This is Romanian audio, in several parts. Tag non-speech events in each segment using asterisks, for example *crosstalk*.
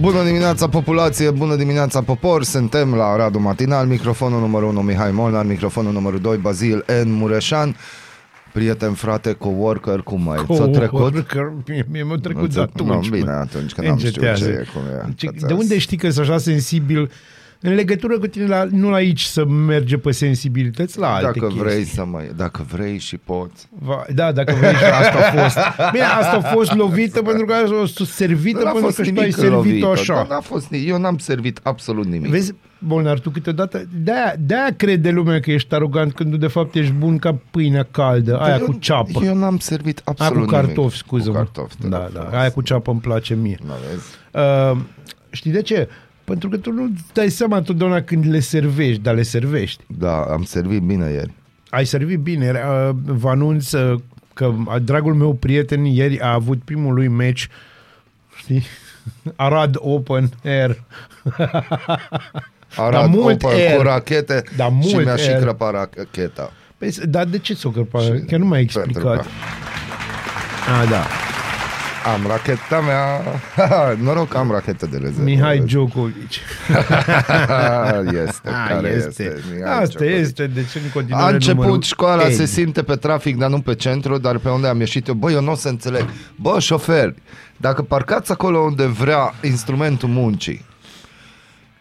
Bună dimineața populație, bună dimineața popor, suntem la Radu Matinal, microfonul numărul 1 Mihai Molnar, microfonul numărul 2 Bazil N. Mureșan, prieten, frate, coworker, cum ai? Ți-a trecut? Coworker, Mie, mie mi-a trecut de atunci. Nu, bine, mă. atunci când am știut ce Încetează. e, cum e. Ce- Că De unde știi că sunt așa sensibil în legătură cu tine, la, nu la aici să merge pe sensibilități, la alte Dacă chestii. vrei să mă... Dacă vrei și poți. Va, da, dacă vrei și asta a fost. Bine, asta a fost lovită pentru că a fost servită N-a pentru fost că și tu ai nimic servit-o lovit. așa. Da, n-a fost, ni- eu n-am servit absolut nimic. Vezi, Bolnar, tu câteodată, de-aia, de-aia crede lumea că ești arogant când tu de fapt ești bun ca pâinea caldă, aia eu, cu ceapă. Eu n-am servit Aia absolut cu cartofi, nimic. scuză Cu cartofi, te Da, rog da, frumos. aia cu ceapă îmi place mie. Da, vezi? Uh, știi de ce? Pentru că tu nu îți dai seama întotdeauna când le servești, dar le servești. Da, am servit bine ieri. Ai servit bine. Uh, vă anunț uh, că uh, dragul meu prieten ieri a avut primul lui match, știi? *laughs* Arad Open Air. Arad Dar mult open air. cu rachete Dar și mult mi-a și air. crăpat racheta. Păi, dar de ce ți-o cărpa? Chiar nu mi-ai Pentru explicat. că Ah, da. Am racheta mea... *laughs* Noroc că am rachetă de rezervă. Mihai Djokovic. *laughs* este, Ah, care este. este. Mihai Asta Djokovic. este. De ce în continuare A început numărul școala, N? se simte pe trafic, dar nu pe centru, dar pe unde am ieșit eu, bă, eu nu o să înțeleg. Bă, șofer, dacă parcați acolo unde vrea instrumentul muncii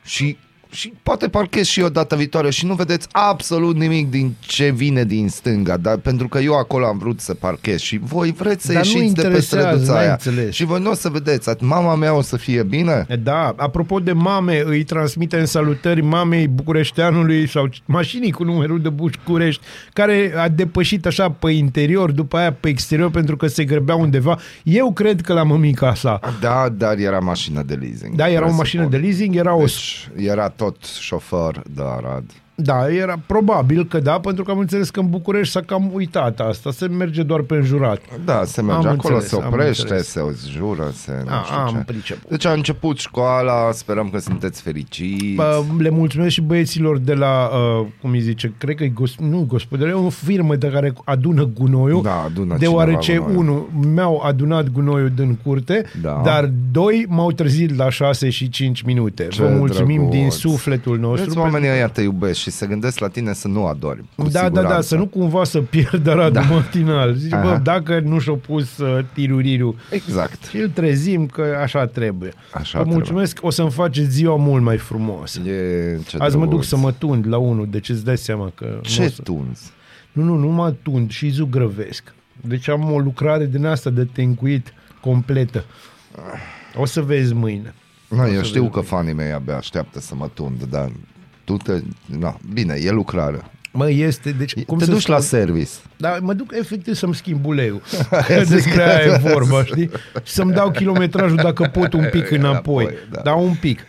și, și poate parchez și eu data viitoare și nu vedeți absolut nimic din ce vine din stânga, dar pentru că eu acolo am vrut să parchez și voi vreți să Dar nu ieșiți de pe interesează, străduța n-ai aia înțeles. și voi nu o să vedeți, at- mama mea o să fie bine? Da, apropo de mame, îi transmitem salutări mamei Bucureșteanului sau mașinii cu numărul de București, care a depășit așa pe interior, după aia pe exterior pentru că se grăbea undeva. Eu cred că la mămica sa. Da, dar era mașină de leasing. Da, era o presupun. mașină de leasing, era o... Deci era tot șofer de Arad. Da, era probabil că da, pentru că am înțeles că în București s-a cam uitat asta, se merge doar pe înjurat. Da, se merge Am acolo, înțeles, se am oprește, înțeles. se jură, se nu A, știu am ce. priceput. Deci a început școala, sperăm că sunteți fericiți. Bă, le mulțumesc și băieților de la, uh, cum îi zice, cred că e gos- nu gospodărie, o firmă de care adună gunoiul, Da, adună deoarece, cineva gunoiul. unul, mi-au adunat gunoiul din curte, Da. dar doi, m-au trezit la 6 și 5 minute. Ce Vă mulțumim drăguț. din sufletul nostru. Vezi, oamenii ăia te iubesc și se gândesc la tine să nu adori. Cu da, da, siguranță. da, să nu cumva să pierdă radul da. matinal. Zice, bă, Aha. dacă nu și-o pus uh, tiruriru Exact. și îl trezim că așa trebuie. Așa Vă trebuie. mulțumesc, o să-mi faceți ziua mult mai frumoasă. E, ce Azi mă duc drăguț. să mă tund la unul, deci îți dai seama că... nu o Ce să... tunzi? Nu, nu, nu mă tund și zugrăvesc. Deci am o lucrare din asta de tencuit completă. O să vezi mâine. Na, eu să știu vezi. că fanii mei abia așteaptă să mă tund, dar tu te... Na, bine, e lucrare. Mă, este, deci... Cum te să duci spun? la service. Da, mă duc efectiv să-mi schimb uleiul. *laughs* Despre aia e vorba, știi? Și să-mi dau kilometrajul dacă pot un pic înapoi. Înapoi, da. Da, un pic.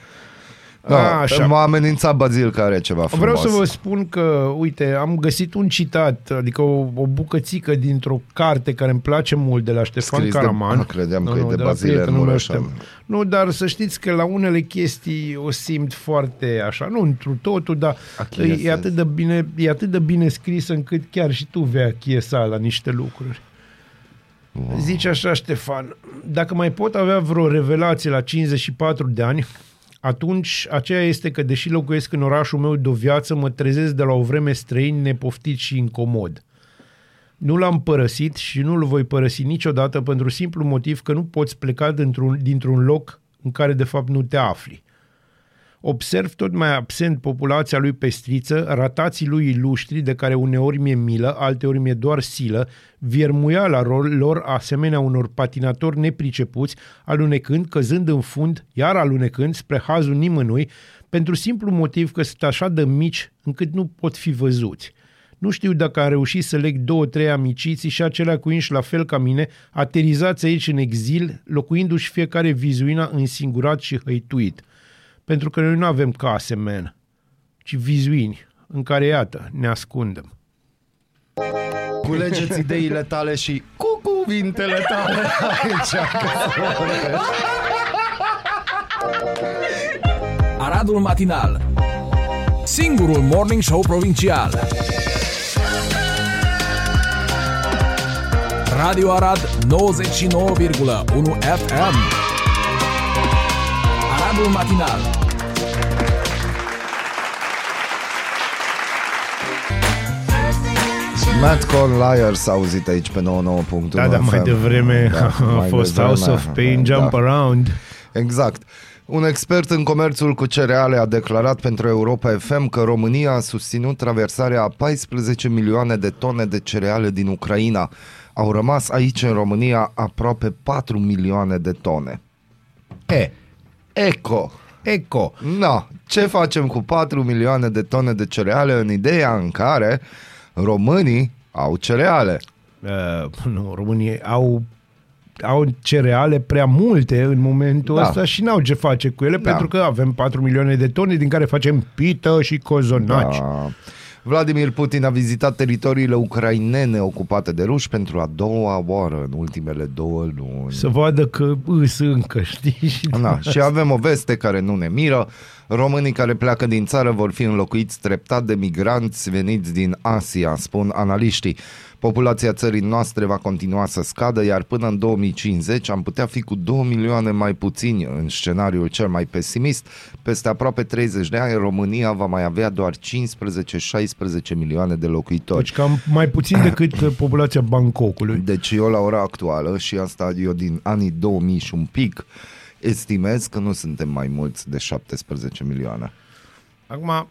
Da, Așa. M-a amenințat Bazil că are ceva frumos. Vreau să vă spun că, uite, am găsit un citat, adică o, o bucățică dintr-o carte care îmi place mult de la Ștefan Scris de- Caraman. Ah, credeam că e de la Bazile prietenul meu Mureșan. Ștefan. Nu, dar să știți că la unele chestii o simt foarte așa, nu întru totul, dar Achiesez. e atât, de bine, e atât de bine scris încât chiar și tu vei achiesa la niște lucruri. Wow. Zice așa Ștefan, dacă mai pot avea vreo revelație la 54 de ani, atunci aceea este că, deși locuiesc în orașul meu de o viață, mă trezesc de la o vreme străin, nepoftit și incomod. Nu l-am părăsit și nu-l voi părăsi niciodată pentru simplu motiv că nu poți pleca dintr-un, dintr-un loc în care de fapt nu te afli. Observ tot mai absent populația lui pestriță, ratații lui iluștri, de care uneori mi-e milă, alteori mi-e doar silă, viermuiala lor, lor asemenea unor patinatori nepricepuți, alunecând, căzând în fund, iar alunecând spre hazul nimănui, pentru simplu motiv că sunt așa de mici încât nu pot fi văzuți. Nu știu dacă am reușit să leg două, trei amiciții și acelea cu inși la fel ca mine, aterizați aici în exil, locuindu-și fiecare vizuina însingurat și hăituit. Pentru că noi nu avem case, man, ci vizuini, în care, iată, ne ascundem. Culegeți ideile tale și cu cuvintele tale aici. Aradul Matinal Singurul Morning Show Provincial Radio Arad 99,1 FM Aradul Matinal Matt Con Liars s-a auzit aici pe 99.1 Da, dar mai FM. devreme Da, *laughs* a mai fost devreme, House of Pain, Jump da. Around. Exact. Un expert în comerțul cu cereale a declarat pentru Europa FM că România a susținut traversarea a 14 milioane de tone de cereale din Ucraina. Au rămas aici în România aproape 4 milioane de tone. E, Eco! eco. No, ce facem cu 4 milioane de tone de cereale în ideea în care românii au cereale? Uh, nu, România au au cereale prea multe în momentul Da. da. ăsta și n-au ce face cu ele Da. pentru că avem 4 milioane de tone din care facem pită și cozonaci. Da. Vladimir Putin a vizitat teritoriile ucrainene ocupate de ruși pentru a doua oară în ultimele două luni. Să vadă că îs încă, știi? Și Na, și avem o veste care nu ne miră. Românii care pleacă din țară vor fi înlocuiți treptat de migranți veniți din Asia, spun analiștii. Populația țării noastre va continua să scadă, iar până în 2050 am putea fi cu 2 milioane mai puțini în scenariul cel mai pesimist. Peste aproape 30 de ani, România va mai avea doar 15-16 milioane de locuitori. Deci cam mai puțin decât uh, populația Bangkokului. Deci eu la ora actuală și asta eu din anii 2000 și un pic estimez că nu suntem mai mulți de 17 milioane. Acum,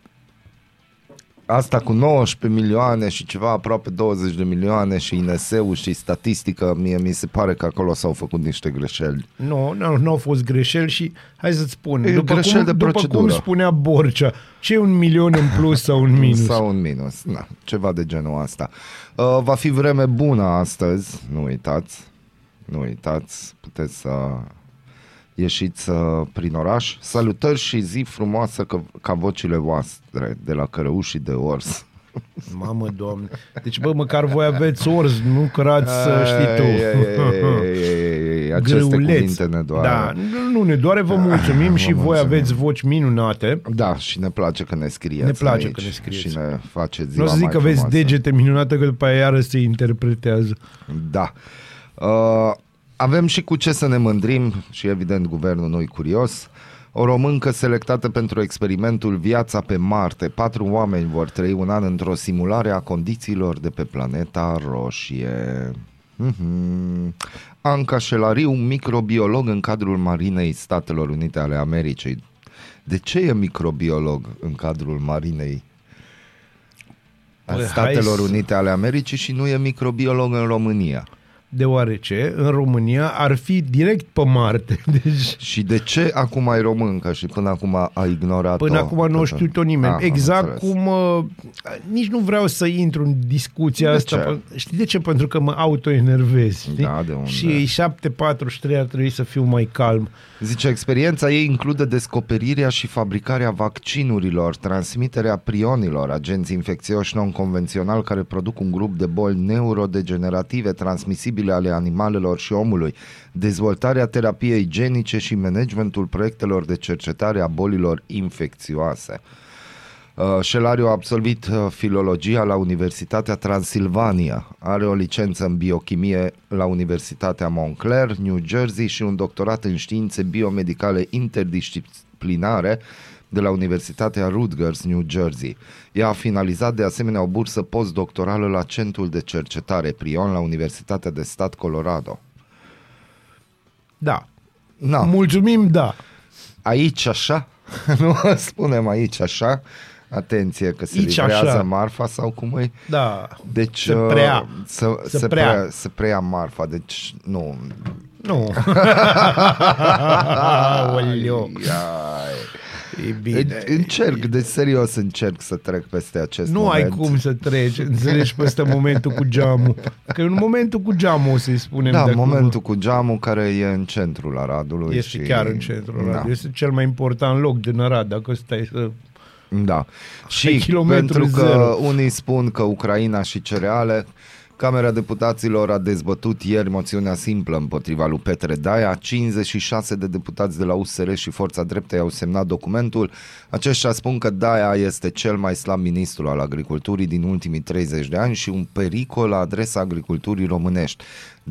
Asta cu 19 milioane și ceva aproape 20 de milioane și INS-ul și statistică, mie mi se pare că acolo s-au făcut niște greșeli. nu, nu, nu au fost greșeli și hai să-ți spun, E după greșeli cum, de după procedură. cum spunea Borcea, ce e un milion în plus sau un minus? Sau un minus, na, ceva de genul asta. Uh, va fi vreme bună astăzi, nu uitați, nu uitați, puteți să ieșiți uh, prin oraș. Salutări și zi frumoasă ca, ca vocile voastre de la cărăuși de ors. *laughs* Mamă, doamne. Deci, bă, măcar voi aveți orz, nu cărați să știi tu. Ei, ei, ei, ei, ei, Aceste cuvinte ne doare. Da, nu- nu ne doare, vă mulțumim Vă și voi mulțumim. aveți voci minunate. Da, și ne place că ne scrieți Ne place aici că ne scrieți. Și ne faceți Nu ziua o să zic mai că aveți frumoasă. degete minunate, că după aia iară se interpretează. Da. Uh, avem și cu ce să ne mândrim și evident guvernul nu curios. O româncă selectată pentru experimentul Viața pe Marte. Patru oameni vor trăi un an într-o simulare a condițiilor de pe planeta roșie. Mhm. Anca Șelariu, microbiolog în cadrul Marinei Statelor Unite ale Americii. De ce e microbiolog în cadrul Marinei a Păi, hai Statelor să- Unite ale Americii și nu e microbiolog în România? Deoarece în România ar fi direct pe Marte. *laughs* Deci Și de ce acum ai româncă și până acum a ignorat Până acum nu știu tot nimeni. Ah, am exact înțeles. cum... Uh, nici nu vreau să intru în discuția De asta. ce? Pe, știi de ce? Pentru că mă autoenervez. știi? Da, de unde? Și 7.43 ar trebui să fiu mai calm. Zice, experiența ei include descoperirea și fabricarea vaccinurilor, transmiterea prionilor, agenți infecțioși non-convențional care produc un grup de boli neurodegenerative transmisibile ale animalelor și omului, dezvoltarea terapiei genice și managementul proiectelor de cercetare a bolilor infecțioase. Uh, Șelariu a absolvit uh, filologia la Universitatea Transilvania. Are o licență în biochimie la Universitatea Montclair, New Jersey și un doctorat în științe biomedicale interdisciplinare de la Universitatea Rutgers, New Jersey. Ea a finalizat de asemenea o bursă postdoctorală la Centrul de Cercetare Prion la Universitatea de Stat Colorado. Da. Na, Mulțumim, da. aici așa, *laughs* nu spunem aici așa, atenție că se Aici livrează așa. marfa sau cum e. Da. Deci Se prea. uh, să, Se se, prea. prea. se preia marfa, deci nu. Nu. *laughs* Aoleu. Ai. E bine. Deci, încerc, deci serios încerc să trec peste acest Nu moment. ai cum să treci, înțelegi peste momentul cu geamul. Că în momentul cu geamul o să-i spunem. Da, de acum. momentul cu geamul care e în centrul Aradului. Este și... chiar în centrul da. Arad. Este cel mai important loc din Arad, dacă stai să... Da. Și kilometru pentru că zero. unii spun că Ucraina și cereale, Camera Deputaților a dezbătut ieri moțiunea simplă împotriva lui Petre Daia. 56 de deputați de la USR și Forța Dreptei au semnat documentul. Aceștia spun că Daia este cel mai slab ministru al agriculturii din ultimii 30 de ani și un pericol la adresa agriculturii românești.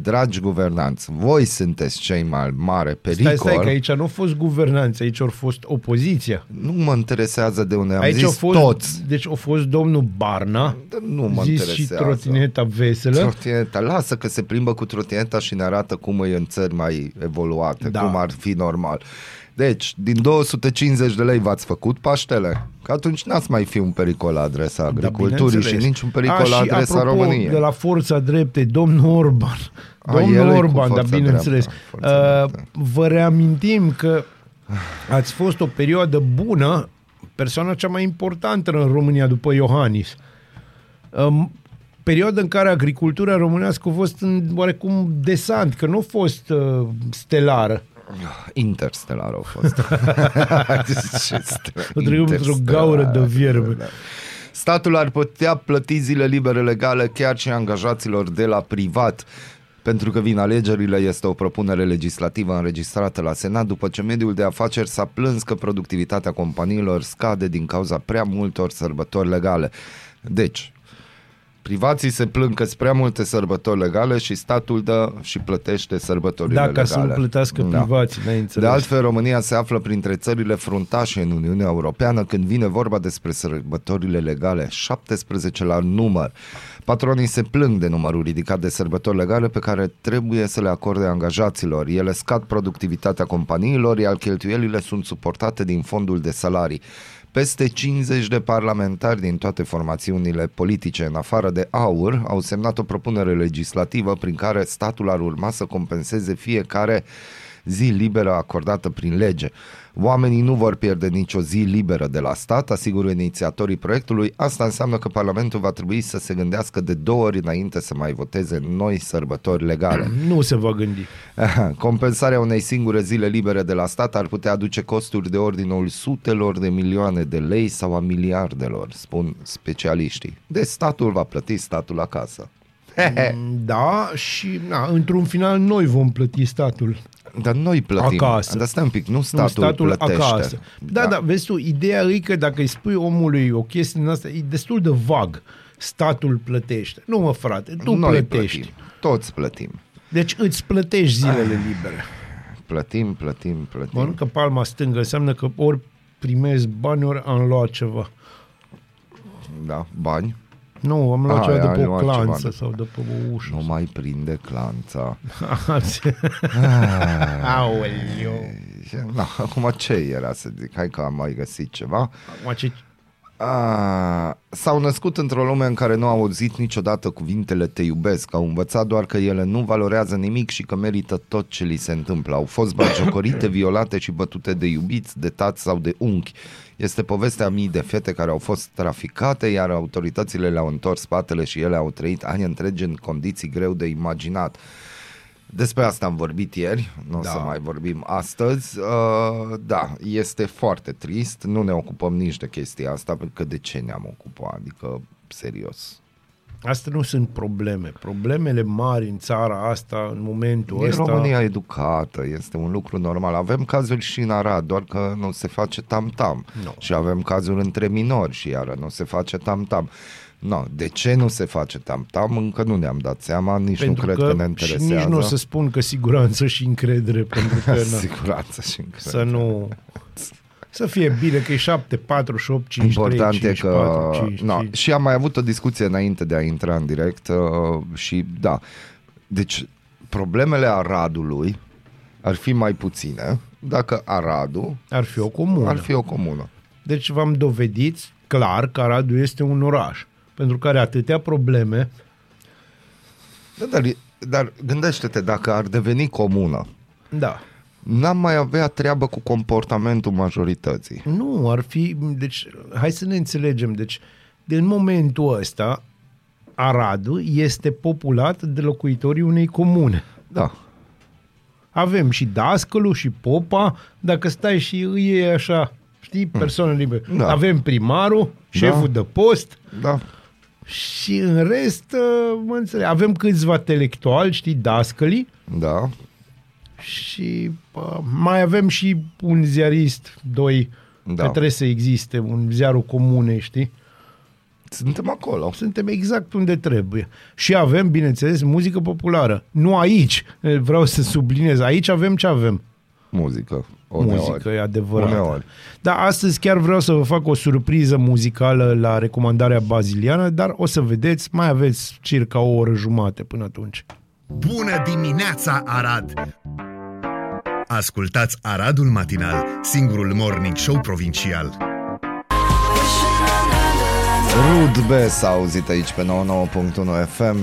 Dragi guvernanți, voi sunteți cei mai mare pericol. Stai, stai, că aici nu au fost guvernanți, aici au fost opoziția. Nu mă interesează de unde am aici zis au fost, toți. Deci a fost domnul Barna, Dar Nu mă zis interesează. și trotineta veselă. Trotineta, lasă că se plimbă cu trotineta și ne arată cum e în țări mai evoluate, Da. cum ar fi normal. Deci, din 250 de lei v-ați făcut Paștele? Că atunci n-ați mai fi un pericol la adresa Da, agriculturii și bineînțeles. niciun pericol A, la și adresa apropo, României. de la Forța Drepte, domnul Orban. A, domnul el e cu Orban, dar Forța bineînțeles. Dreaptă, Forța Uh, Dreaptă. vă reamintim că ați fost o perioadă bună, persoana cea mai importantă în România după Iohannis. Um, perioada în care agricultura românească a fost în oarecum desant, că nu a fost uh, stelară. Interstellar au fost. *laughs* *laughs* Ce stă- O trecut într-o gaură de vierme. Da. Statul ar putea plăti zile libere legale chiar și angajaților de la privat. Pentru că vin alegerile, este o propunere legislativă înregistrată la Senat după ce mediul de afaceri s-a plâns că productivitatea companiilor scade din cauza prea multor sărbători legale. Deci, privații se plâng că sunt prea multe sărbători legale și statul dă și plătește sărbătorile Da, legale. ca să nu plătească Da. privații, n-ai De înțeles. altfel, România se află printre țările fruntașe în Uniunea Europeană când vine vorba despre sărbătorile legale, 17 la număr. Patronii se plâng de numărul ridicat de sărbători legale pe care trebuie să le acorde angajaților. Ele scad productivitatea companiilor, iar cheltuielile sunt suportate din fondul de salarii. Peste 50 de parlamentari din toate formațiunile politice, în afară de AUR, au semnat o propunere legislativă prin care statul ar urma să compenseze fiecare zi liberă acordată prin lege. Oamenii nu vor pierde nicio zi liberă de la stat, asigură inițiatorii proiectului. Asta înseamnă că Parlamentul va trebui să se gândească de două ori înainte să mai voteze noi sărbători legale. *clears throat* Nu se va gândi. *clears throat* Compensarea unei singure zile libere de la stat ar putea aduce costuri de ordinul sutelor de milioane de lei sau a miliardelor, spun specialiștii. Deci statul va plăti statul acasă. Da, și na, într-un final noi vom plăti statul. Dar noi plătim. Acasă. Dar stai un pic, nu Nu, statul, statul plătește. acasă. Da, da, da, vezi tu, ideea e că dacă îi spui omului o chestie din asta, e destul de vag. Statul plătește. Nu mă, frate, tu noi plătești. plătim. Toți plătim. Deci îți plătești zilele libere. Plătim, plătim, plătim. Mănâncă palma stângă, înseamnă că ori primezi bani, ori am luat ceva. Da, bani. Nu, am luat Ah, ceva de ai pe o luat ceva clanță de- sau de pe o ușă. Nu mai prinde clanța. *laughs* Aoleu. Na, acum ce era să zic? Hai că am mai găsit ceva. Acum ce... A, s-au născut într-o lume în care nu au auzit niciodată cuvintele te iubesc, au învățat doar că ele nu valorează nimic și că merită tot ce li se întâmplă. Au fost bagiocorite, violate și bătute de iubiți, de tați sau de unchi. Este povestea a mii de fete care au fost traficate, iar autoritățile le-au întors spatele și ele au trăit ani întregi în condiții greu de imaginat. Despre asta am vorbit ieri, nu o Da. să mai vorbim astăzi. Uh, da, este foarte trist, nu ne ocupăm nici de chestia asta, pentru că de ce ne-am ocupat? Adică, serios. Astea nu sunt probleme. Problemele mari în țara asta, în momentul E ăsta... România educată, este un lucru normal. Avem cazuri și în Arad, doar că nu se face tam-tam. Nu. Și avem cazuri între minori și iară nu se face tam-tam. No, de ce nu se face tam-tam? Încă nu ne-am dat seama, nici pentru nu cred că, ne și interesează. nici nu o să spun că siguranță și încredere, pentru că *laughs* na, Siguranță și încredere. să nu... Să fie bine că e 7, 4 și 8, 5, Important 3, 5, e că 4, 5, no, 5. și am mai avut o discuție înainte de a intra în direct uh, și da, deci problemele Aradului ar fi mai puține dacă Aradul Ar fi o comună. ar fi o comună. Deci v-am dovedit clar că Aradu este un oraș pentru care atâtea probleme Da, dar, dar gândește-te, dacă ar deveni comună, da, n-am mai avea treabă cu comportamentul majorității. nu ar fi, deci hai să ne înțelegem, deci de în momentul ăsta Aradu este populat de locuitorii unei comune. Da. Avem și dascălu și popa, dacă stai și îi e așa, știi, persoane libere. Da. Avem primarul, șeful de post Da. Și în rest, uh, mă înțeleg, avem câțiva intelectuali, știi, dascălii Da. și uh, mai avem și un ziarist, doi, Da. că trebuie să existe, un ziarul comune, știi? Suntem acolo. Suntem exact unde trebuie. Și avem, bineînțeles, muzică populară. Nu aici, vreau să subliniez, aici avem ce avem. Muzică. Muzică, Uneori. e adevărat. Uneori. Dar astăzi chiar vreau să vă fac o surpriză muzicală la recomandarea baziliană, dar o să vedeți, mai aveți circa o oră jumate până atunci. Bună dimineața, Arad! Ascultați Aradul Matinal, singurul morning show provincial. Rude B s-a auzit aici pe 99.1 FM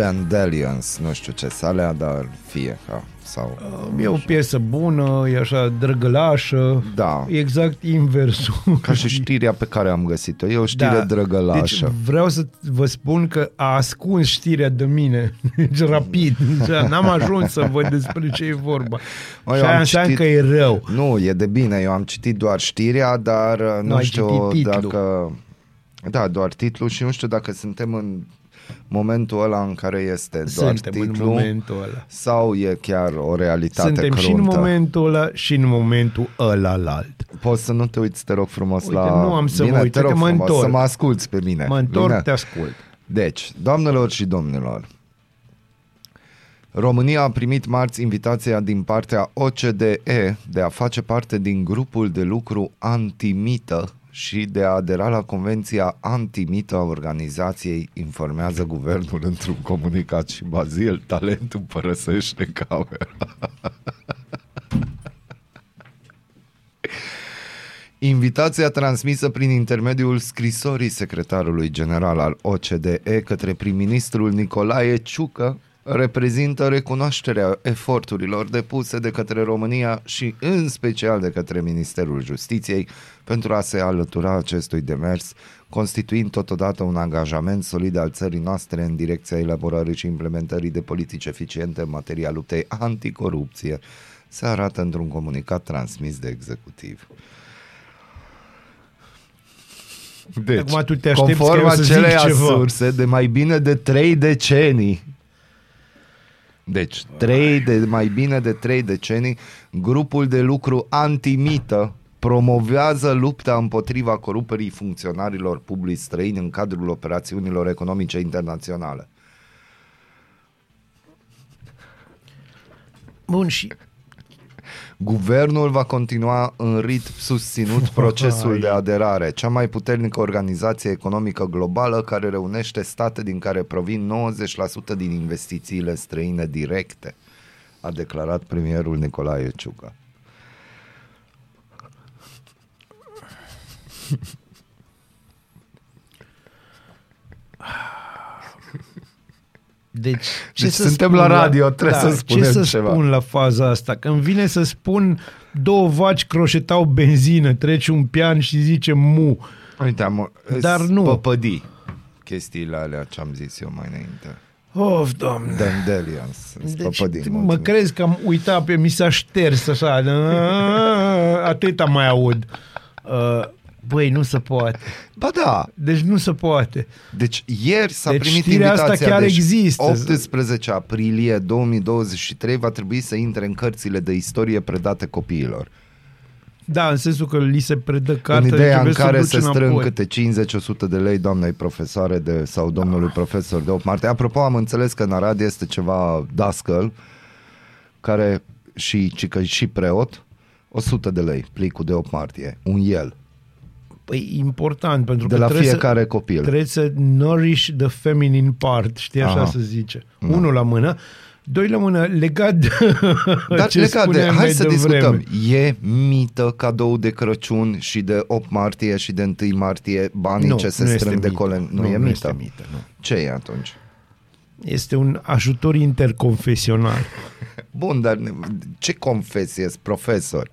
Dandelions, nu știu ce sale, dar fie ca sau... E o piesă bună, e așa drăgălașă, Da. e exact inversul. Ca și știrea pe care am găsit-o. E o știre Da. drăgălașă. Deci vreau să vă spun că a ascuns știrea de mine. Deci rapid. Deci, N-am ajuns să văd despre ce e vorba. Mă, și eu am aia înseamnă citit- că e rău. Nu, e de bine, eu am citit doar știrea, dar uh, nu ai știu citit titlul. dacă... Da, doar titlul și nu știu dacă suntem în momentul ăla în care este doar Suntem în titlul momentul ăla. sau e chiar o realitate Suntem cruntă. și în momentul ăla și în momentul ăla alt. Poți să nu te uiți, te rog frumos, Uite, la... nu am să Bine, mă uit, te rog uite, mă frumos, întorc. să mă asculți pe mine. Mă întorc, Bine? te ascult. Deci, doamnelor și domnilor, România a primit marți invitația din partea OCDE de a face parte din grupul de lucru antimită și de a adera la Convenția Antimită a organizației, informează guvernul într-un comunicat și Bazil, talentul părăsește camera. Invitația transmisă prin intermediul scrisorii secretarului general al OCDE către prim-ministrul Nicolae Ciucă reprezintă recunoașterea eforturilor depuse de către România și în special de către Ministerul Justiției pentru a se alătura acestui demers, constituind totodată un angajament solid al țării noastre în direcția elaborării și implementării de politici eficiente în materia luptei anticorupție, se arată într-un comunicat transmis de executiv. Deci, Acum tu te aștepți conform că eu să zic acelei ceva. surse de mai bine de trei decenii, deci, trei de, mai bine de trei decenii, grupul de lucru antimită promovează lupta împotriva corupării funcționarilor publici străini în cadrul operațiunilor economice internaționale. Bun, și Guvernul va continua în ritm susținut *laughs* procesul de aderare, cea mai puternică organizație economică globală care reunește state din care provin 90% din investițiile străine directe, a declarat premierul Nicolae Ciucă. *laughs* Deci, ce Deci să suntem spun la radio, trebuie să Ce spunem să ceva. spun la faza asta? Când vine să spun două vaci croșetau benzină, treci un pian și zice mu. Uite, am Dar nu. păpădii chestiile alea ce am zis eu mai înainte. Of, doamne. Dandelions, Deci, păpădii. mă mulțumesc. crezi că am uitat pe mi s-a șters așa. *laughs* Atâta mai aud. Uh, Băi, nu se poate. Ba da, Deci nu se poate. Deci ieri s-a Deci primit știrea asta invitația. chiar deci există. 18 aprilie 2023 va trebui să intre în cărțile de istorie predate copiilor. Da, în sensul că li se predă cartea în ideea și în trebuie să care duci se strâng înapoi. câte 50-100 de lei doamnei profesoare de, sau domnului profesor de 8 martie. Apropo, am înțeles că în Arad este ceva dascăl care și, ci că și preot 100 de lei plicul de 8 martie, un el, Păi, important, pentru de că la trebuie fiecare să, copil. trebuie să nourish the feminine part, știi așa Aha. se zice. Unul la mână, doi la mână, legat de *laughs* Dar ce legat de, spuneam hai mai să devreme. discutăm. E mită cadou de Crăciun și de 8 martie și de 1 martie banii Nu, ce se nu este strâng de mită. colen? Nu, Nu, e nu mită. este mită, nu. Ce e atunci? Este un ajutor interconfesional. *laughs* Bun, dar ne- ce confesie sunt profesori?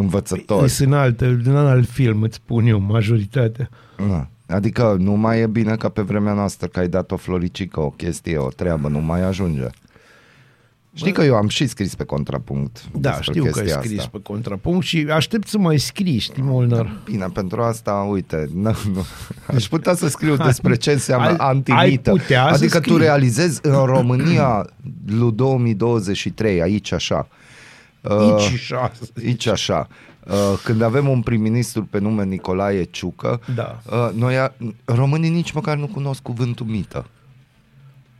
Învățători? Sunt alte, din alt film, îți spun eu, majoritatea. Na. Adică nu mai e bine ca pe vremea noastră că ai dat o floricică, o chestie, o treabă, nu mai ajunge. Știi că eu am și scris pe contrapunct Da, despre știu că ai chestia scris asta. pe contrapunct și aștept să mai scrii, știi, Molnar? Bine, pentru asta, uite, *laughs* nu, nu. aș putea să scriu despre ce înseamnă Ai- antimită. ai putea să adică tu scrii. realizezi în România *clears throat* lui 2023, aici așa, Uh, Ici șase. Aici așa. Uh, Când avem un prim-ministru pe nume Nicolae Ciucă, Da. uh, noi, a- românii nici măcar nu cunosc cuvântul mită.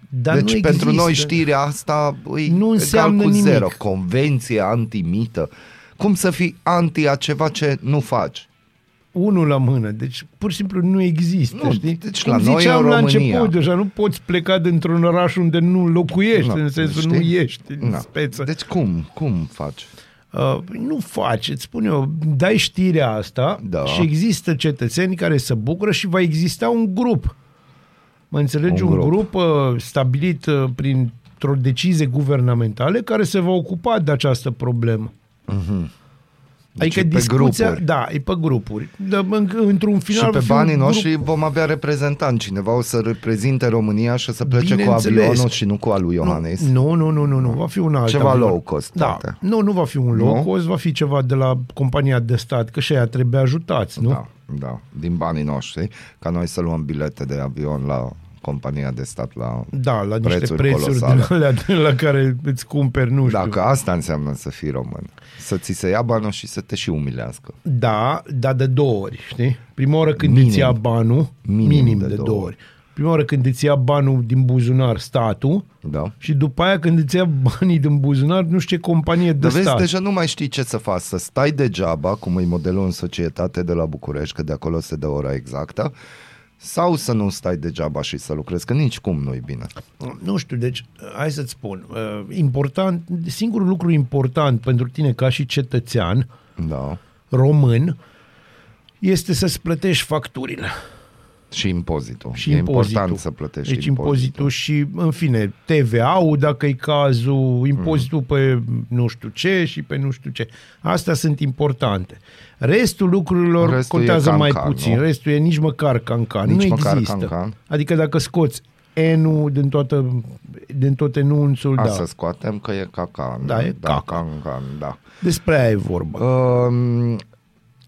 Dar deci nu pentru există. noi știrea asta îi Nu egal înseamnă cu nimic. zero. Convenție antimită. Cum să fii anti a ceva ce nu faci? Unul la mână, deci pur și simplu nu există, Nu, știi? deci Cum la noi ziceam în la România. început, deja nu poți pleca dintr-un oraș unde nu locuiești, Na, în sensul știi? nu ești în Na. speță. Deci cum? Cum faci? Uh, nu faci, îți spun eu, dai știrea asta Da. și există cetățeni care se bucură și va exista un grup. Mă înțelegi? Un Un, grup. grup, uh, stabilit uh, printr-o decizie guvernamentale care se va ocupa de această problemă. Deci adică e pe discuția, grupuri. da, e pe grupuri. De, în, într-un final și pe va fi un banii grup- noștri vom avea reprezentanți. Cineva o să reprezinte România și o să plece cu Bineînțeles. avionul și nu cu al lui Iohannis. Nu, nu, nu, nu, nu, va fi un alt Ceva avion. low cost, Da, poate. nu, nu va fi un low Nu? cost, va fi ceva de la compania de stat, că și aia trebuie ajutați, nu? Da, da, din banii noștri, ca noi să luăm bilete de avion la compania de stat la Da, la niște prețuri prețuri colosale. din alea de la care îți cumperi, nu știu. Dacă asta înseamnă să fii român, să ți se ia banul și să te și umilească. Da, dar de două ori, știi? Prima oară când Minim. îți ia banul, Minim minim, minim de de, două două ori. Prima oară când îți ia banul din buzunar statul Da? și după aia când îți ia banii din buzunar nu știu ce companie de Dar vezi, stat. deja nu mai știi ce să faci, să stai degeaba, cum e modelul în societate de la București, că de acolo se dă ora exactă, sau să nu stai degeaba și să lucrezi, că nici cum nu-i bine. Nu știu, deci, hai să-ți spun, uh, important, singurul lucru important pentru tine ca și cetățean Da. român este să-ți plătești facturile. Și impozitul. și e impozitul. important să plătești deci impozitul și, în fine, TVA-ul, dacă e cazul, impozitul pe nu știu ce și pe nu știu ce. Astea sunt importante. Restul lucrurilor Restul e contează mai cancan, puțin. nu? Restul e nici măcar cancan. Nici nu măcar există. cancan. Adică dacă scoți N-ul din, toată, din tot enunțul, Asta da. scoatem că e caca. Da, nu? e da, caca. Cancan, da. Despre aia e vorba. Um,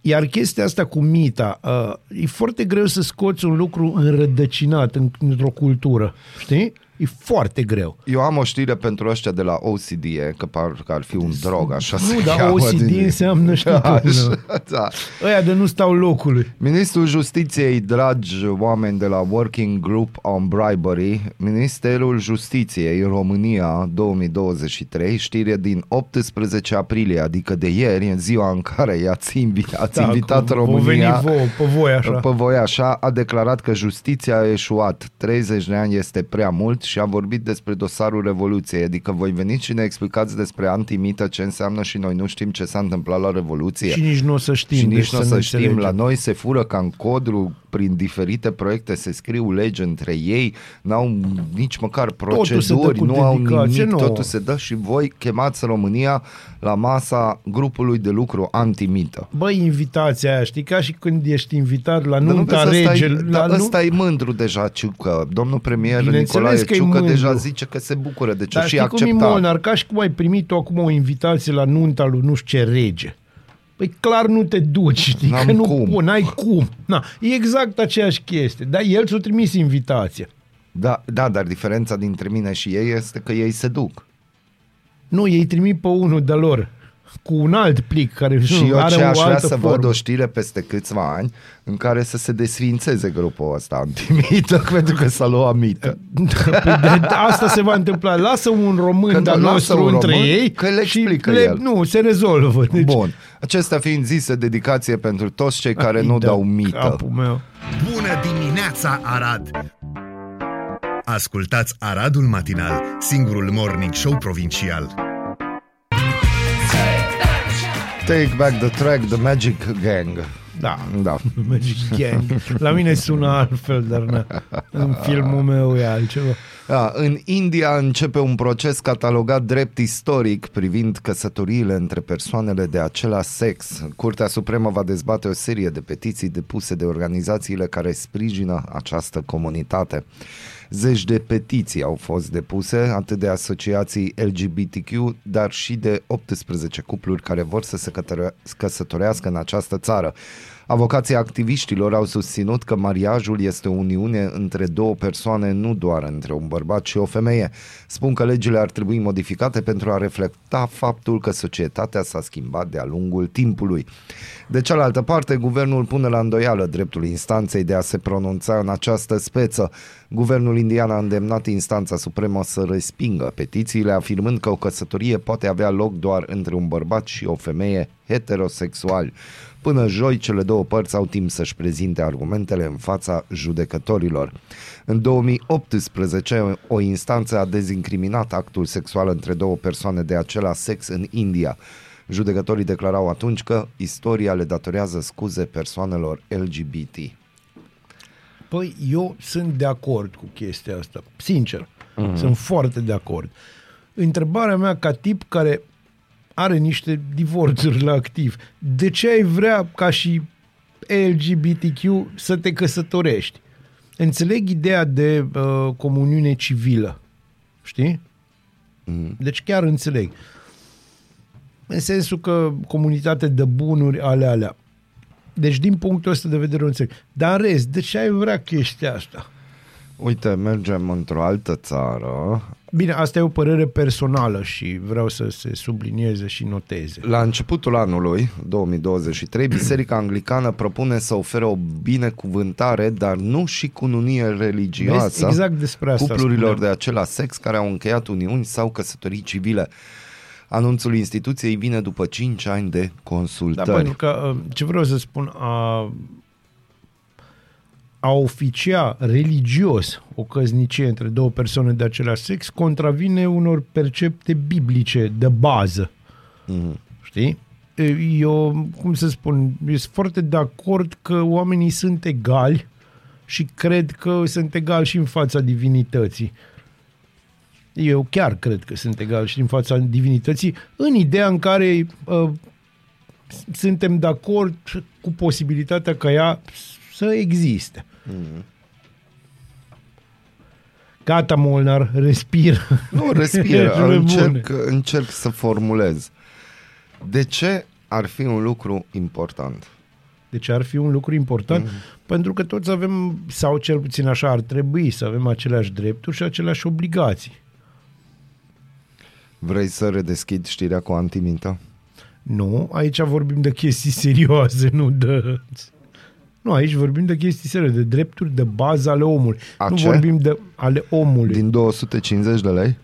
Iar chestia asta cu mita, uh, e foarte greu să scoți un lucru înrădăcinat în, într-o cultură, știi? E foarte greu. eu am o știre pentru ăștia de la OCDE, că parcă ar fi un drog, așa se Nu, dar cheamă OCD din- înseamnă, știi Da, tu, așa, da. ăia de nu stau locului. Ministrul Justiției, dragi oameni de la Working Group on Bribery, Ministerul Justiției România 2023, știre din 18 aprilie, adică de ieri, în ziua în care i-ați invitat, ați invitat Da, cu- vă România veni vouă, pe voi așa. pe voi așa, a declarat că justiția a eșuat. 30 de ani este prea mult și a vorbit despre dosarul Revoluției. Adică voi veniți și ne explicați despre antimită ce înseamnă și noi nu știm ce s-a întâmplat la Revoluție. Și nici nu o să știm. Și deci nici nu o ne să știm, înțelegem. la noi se fură ca în codru, prin diferite proiecte se scriu legi între ei, n-au nici măcar se dă proceduri, cu nu au dedicație, nimic, nu. totul se dă și voi chemați România la masa grupului de lucru antimită. Băi, invitația aia, știi, ca și când ești invitat la Dar nu nunta vezi, ăsta rege. e, la dar nu... ăsta e mândru deja, Ciucă. Domnul premier Bineînțeles Nicolae că e Ciucă mândru. deja zice că se bucură, deci Dar o și știi cum e acceptat. Molnar, ca și cum ai primit tu acum o invitație la nunta lui nu știu ce rege. Păi clar nu te duci, știi, N-am că nu cum. cum. n-ai cum. Na, e exact aceeași chestie. Dar el ți-a trimis invitația. Da, da, dar diferența dintre mine și ei este că ei se duc. Nu, ei trimit pe unul de lor cu un alt plic care Și eu are ce o aș vrea altă să formă. văd o știre peste câțiva ani în care să se desfințeze grupul ăsta antimită *laughs* pentru că s-a luat mită. *laughs* Păi de, asta se va întâmpla. Lasă un român Că de-al lasă nostru un între român, ei că le și explică le, el. Nu, se rezolvă. Deci, Bun. Acestea fiind zise, dedicație pentru toți cei care nu Ai de dau mită. Capul meu. Bună dimineața, Arad! Ascultați Aradul Matinal, singurul morning show provincial. Take back the track, the Magic Gang. Da. Da. Magic Gang. La mine sună altfel, dar na, în filmul meu e altceva. Da, în India începe un proces catalogat drept istoric privind căsătoriile între persoanele de același sex. Curtea Supremă va dezbate o serie de petiții depuse de organizațiile care sprijină această comunitate. Zeci de petiții au fost depuse, atât de asociații LGBTQ, dar și de 18 cupluri care vor să se cătăre- căsătorească în această țară. Avocații activiștilor au susținut că mariajul este o uniune între două persoane, nu doar între un bărbat și o femeie. Spun că legile ar trebui modificate pentru a reflecta faptul că societatea s-a schimbat de-a lungul timpului. De cealaltă parte, guvernul pune la îndoială dreptul instanței de a se pronunța în această speță. Guvernul indian a îndemnat instanța supremă să respingă petițiile, afirmând că o căsătorie poate avea loc doar între un bărbat și o femeie heterosexual. Până joi, cele două părți au timp să-și prezinte argumentele în fața judecătorilor. În 2018, o instanță a dezincriminat actul sexual între două persoane de același sex în India. Judecătorii declarau atunci că istoria le datorează scuze persoanelor LGBT. Păi eu sunt de acord cu chestia asta, sincer. Mm-hmm. Sunt foarte de acord. Întrebarea mea ca tip care are niște divorțuri la activ, de ce ai vrea ca și LGBTQ să te căsătorești? Înțeleg ideea de uh, comuniune civilă, știi? Mm. Deci chiar înțeleg. În sensul că comunitate de bunuri, ale alea. Deci din punctul ăsta de vedere o înțeleg. Dar în rest, de ce ai vrea chestia asta? Uite, mergem într-o altă țară. Bine, asta e o părere personală și vreau să se sublinieze și noteze. La începutul anului 2023, Biserica Anglicană propune să ofere o binecuvântare, dar nu și cununie religioasă Vezi, exact despre asta cuplurilor spuneam. de același sex care au încheiat uniuni sau căsătorii civile. Anunțul instituției vine după 5 ani de Da, consultări. pentru că, uh, ce vreau să spun, a, a oficia religios o căsnicie între două persoane de același sex contravine unor percepte biblice de bază. Mhm. Știi? Eu, cum să spun, eu sunt foarte de acord că oamenii sunt egali și cred că sunt egali și în fața divinității. Eu chiar cred că sunt egali și în fața divinității, în ideea în care uh, suntem de acord cu posibilitatea ca ea să existe. Mhm. Gata, Molnar, respir. Nu, respiră, *laughs* Cele încerc, bune. încerc să formulez. De ce ar fi un lucru important? Deci ar fi un lucru important, mm. pentru că toți avem, sau cel puțin așa ar trebui, să avem aceleași drepturi și aceleași obligații. Vrei să redeschid știrea cu antiminta? Nu, aici vorbim de chestii serioase, nu de... Nu, aici vorbim de chestii serioase, de drepturi de bază ale omului. A nu ce? vorbim de ale omului. Din 250 de lei?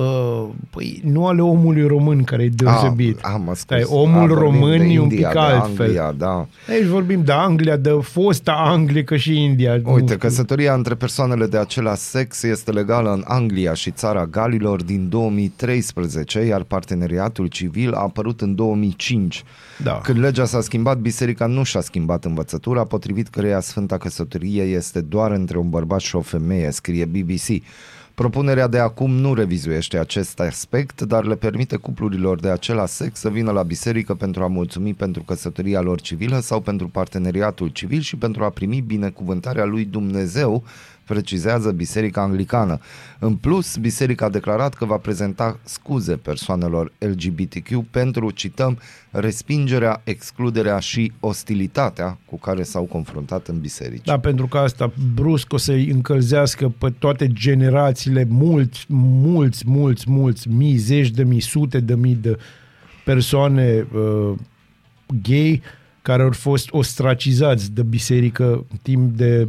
Uh, păi nu ale omului român, care e deosebit. Ah, ah, mă Stai, scuz. omul Ah, vorbim român de e un India, pic de altfel. Anglia, da. Aici vorbim de Anglia, de fosta Anglie, că și India. nu Uite, știu. căsătoria între persoanele de același sex este legală în Anglia și țara Galilor din 2013, iar parteneriatul civil a apărut în 2005. Da. Când legea s-a schimbat, biserica nu și-a schimbat învățătura, potrivit căreia Sfânta Căsătorie este doar între un bărbat și o femeie, scrie BBC. Propunerea de acum nu revizuiește acest aspect, dar le permite cuplurilor de același sex să vină la biserică pentru a mulțumi pentru căsătoria lor civilă sau pentru parteneriatul civil și pentru a primi binecuvântarea lui Dumnezeu, precizează Biserica Anglicană. În plus, biserica a declarat că va prezenta scuze persoanelor LGBTQ pentru, cităm, respingerea, excluderea și ostilitatea cu care s-au confruntat în biserici. Da, pentru că asta brusc o să-i încălzească pe toate generațiile, mulți, mulți, mulți, mulți, mii, zeci de mii, sute de mii de persoane uh, gay care au fost ostracizați de biserică timp de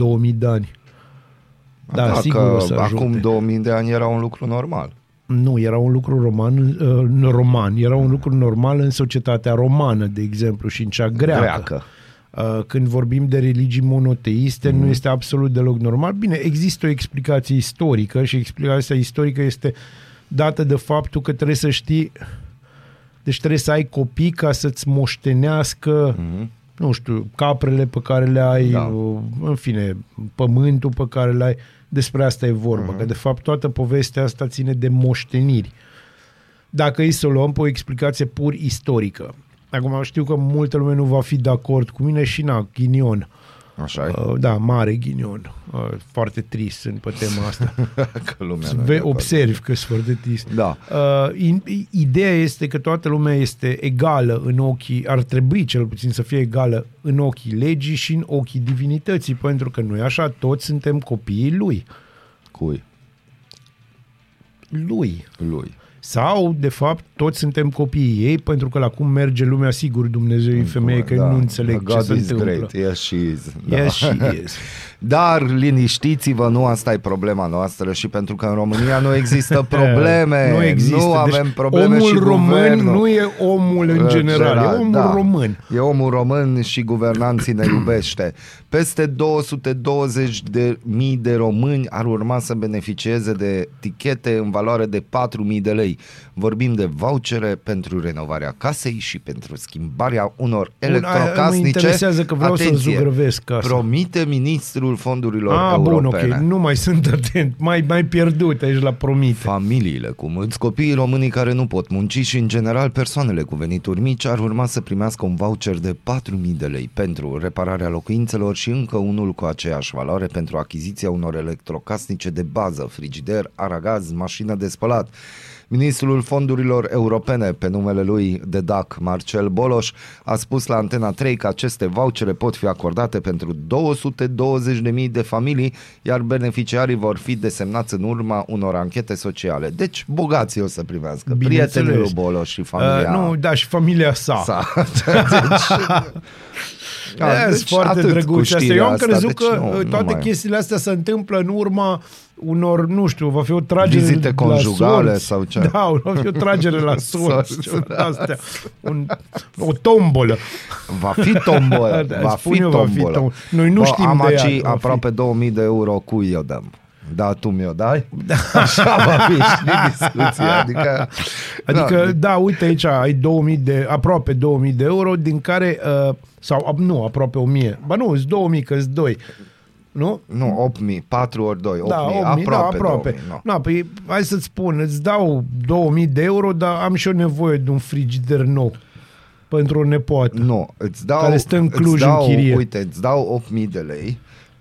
2000 de ani. Da, Dacă sigur o să acum ajute. 2000 de ani era un lucru normal. Nu, era un lucru roman, uh, roman, era un lucru normal în societatea romană, de exemplu, și în cea greacă. Greacă. Uh, Când vorbim de religii monoteiste, mm. nu este absolut deloc normal. Bine, există o explicație istorică și explicația istorică este dată de faptul că trebuie să știi, deci trebuie să ai copii ca să-ți moștenească, mm. Nu știu, caprele pe care le ai, Da. uh, în fine, pământul pe care le ai. Despre asta e vorba, mm. că de fapt toată povestea asta ține de moșteniri dacă îi să o luăm pe o explicație pur istorică. Acum știu că multă lume nu va fi de acord cu mine și na, ghinion. Așa e? Uh, da, mare ghinion. Uh, foarte trist sunt pe tema asta. *laughs* Că lumea nu e de Ve- acord. observ că sunt foarte trist. Da. Uh, in- ideea este că toată lumea este egală în ochii, ar trebui cel puțin să fie egală în ochii legii și în ochii divinității, pentru că noi așa toți suntem copiii lui. Cui? Lui. Lui. Sau, de fapt, toți suntem copiii ei, pentru că la cum merge lumea, sigur, Dumnezeu e femeie, că nu înțeleg God ce se is întâmplă. great. Yes, she is. Da. Yes, she is. *laughs* Dar liniștiți-vă, nu asta e problema noastră și pentru că în România nu există *laughs* probleme. Nu există. Nu avem deci probleme omul și român guvernul. nu e omul în general, e omul da. român. E omul român și guvernanții ne iubește. Peste 220 de mii de români ar urma să beneficieze de tichete în valoare de 4 mii de lei. Vorbim de vouchere pentru renovarea casei și pentru schimbarea unor aia nu mă electrocasnice. interesează că vreau să Atenție, zugrăvesc casa. Promite ministrul fondurilor Ah, bun, europene. ok, nu mai sunt atent, mai, mai pierdut aici la promite. Familiile cu mulți copii românii care nu pot munci și în general persoanele cu venituri mici ar urma să primească un voucher de 4.000 de lei pentru repararea locuințelor și încă unul cu aceeași valoare pentru achiziția unor electrocasnice de bază, frigider, aragaz, mașină de spălat. Ministrul fondurilor europene, pe numele lui de DAC, Marcel Boloș, a spus la Antena 3 că aceste vouchere pot fi acordate pentru 220.000 de familii, iar beneficiarii vor fi desemnați în urma unor anchete sociale. Deci, bogații o să primească. Bineînțeles. Prietenii lui Boloș și familia. Uh, nu, da, și familia sa. sa. *laughs* deci, *laughs* Da, Da, sunt deci foarte atât cu drăguț asta. știrea Eu am asta, crezut deci că nu- uh, nu toate mai- chestiile astea se întâmplă în urma unor, nu știu, va fi o tragere Vizite la conjugale sorți. sau ce? Da, va fi o tragere la *laughs* sorți. Sorți, ceva de astea. Un, o tombolă. Va fi tombolă. *laughs* Da, va, spun fi eu, va fi tombolă. tom- Noi nu Bă, știm am de ea, aici va fi. aproape 2000 de euro cui eu dăm. Da, tu mi-o dai? Da. *laughs* Așa va fi și discuția. Adică, Adică, da, uite aici, ai 2000 de, aproape 2000 de euro, din care, uh, sau uh, nu, aproape 1000. Ba nu, sunt 2000, că sunt 2. Nu? nu, 8000, 4 ori 2, 8000, Da, 8000, aproape, da, aproape. 2000, nu. Na, păi, hai să-ți spun, îți dau 2000 de euro, dar am și eu nevoie de un frigider nou pentru o nepoată. Nu, îți dau, Care stă în îți Cluj, în dau, chirie. Uite, îți dau 8000 de lei,